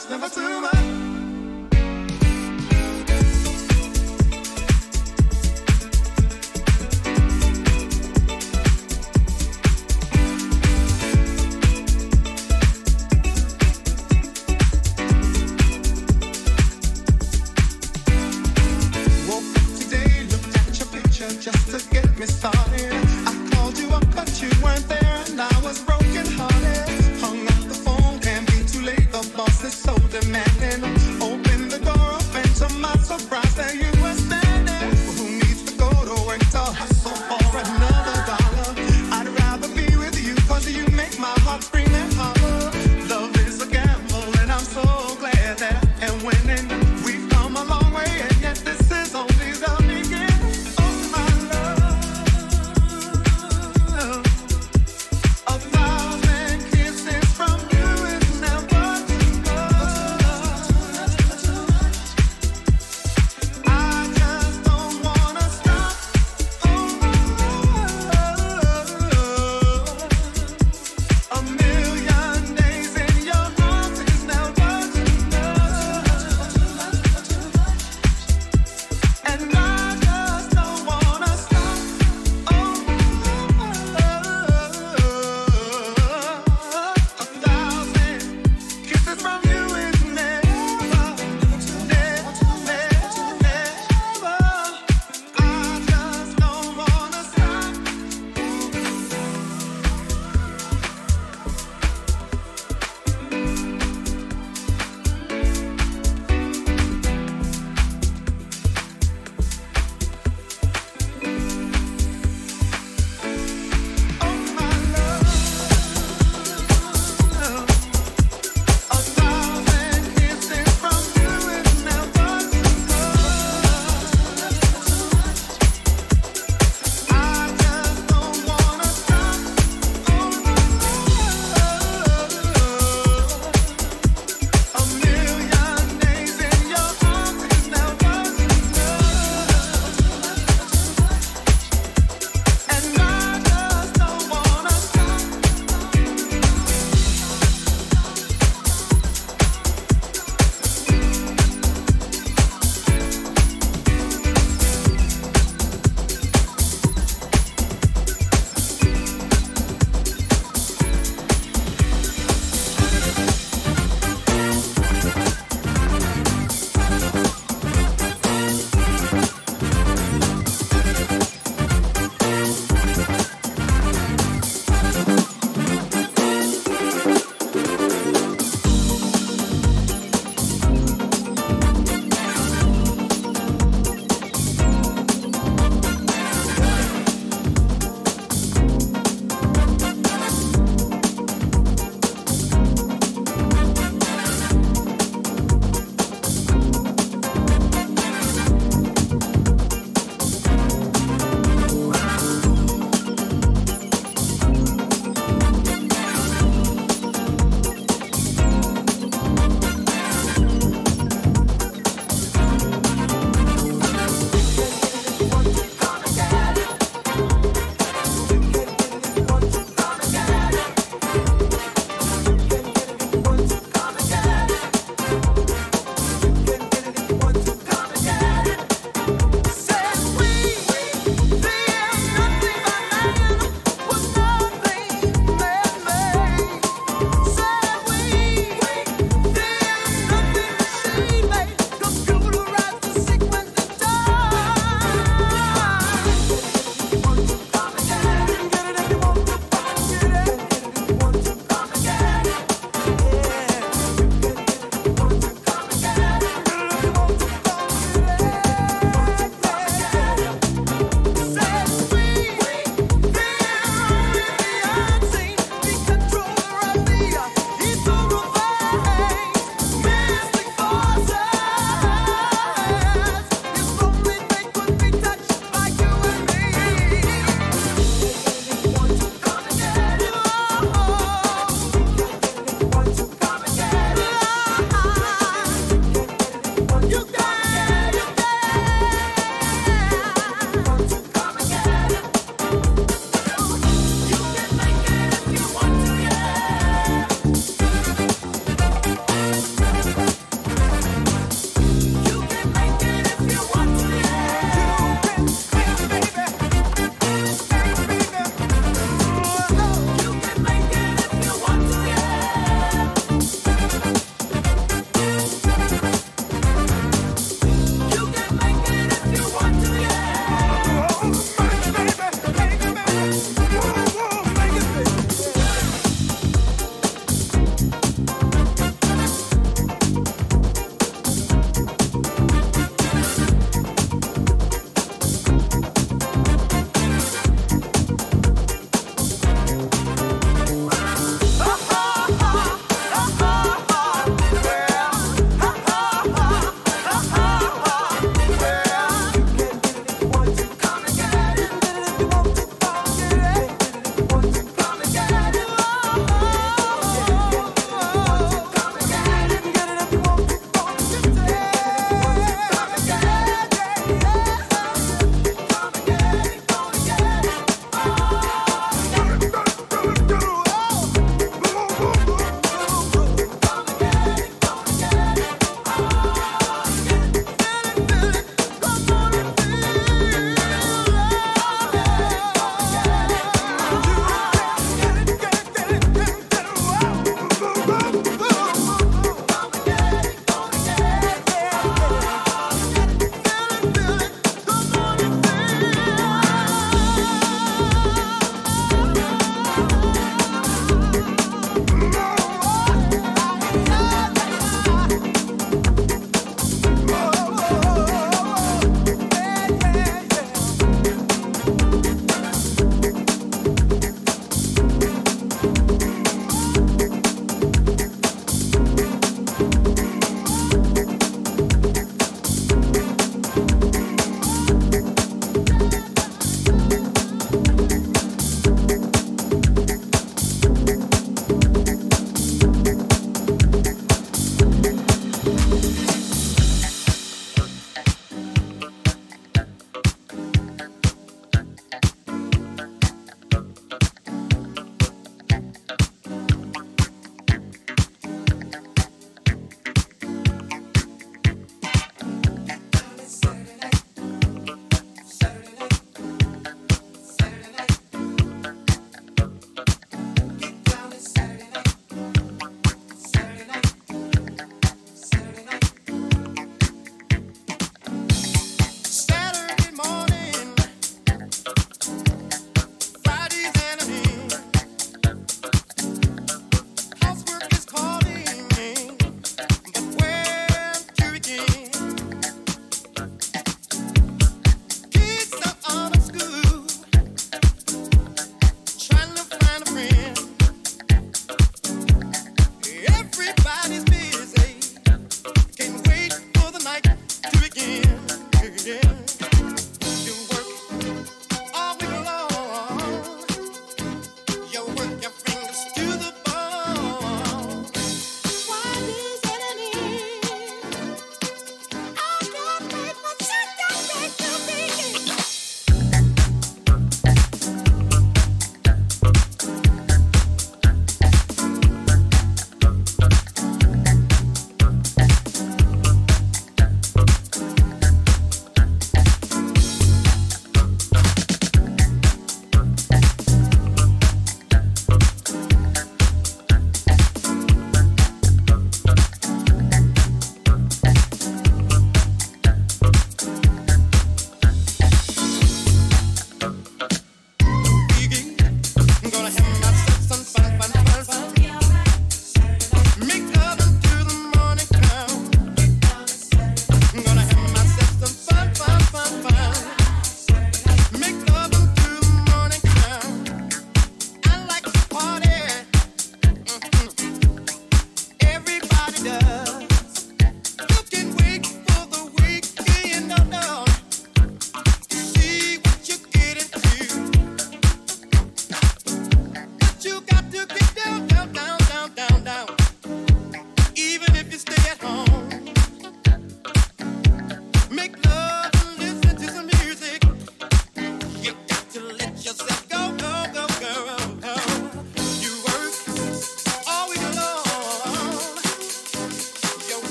much, never too much.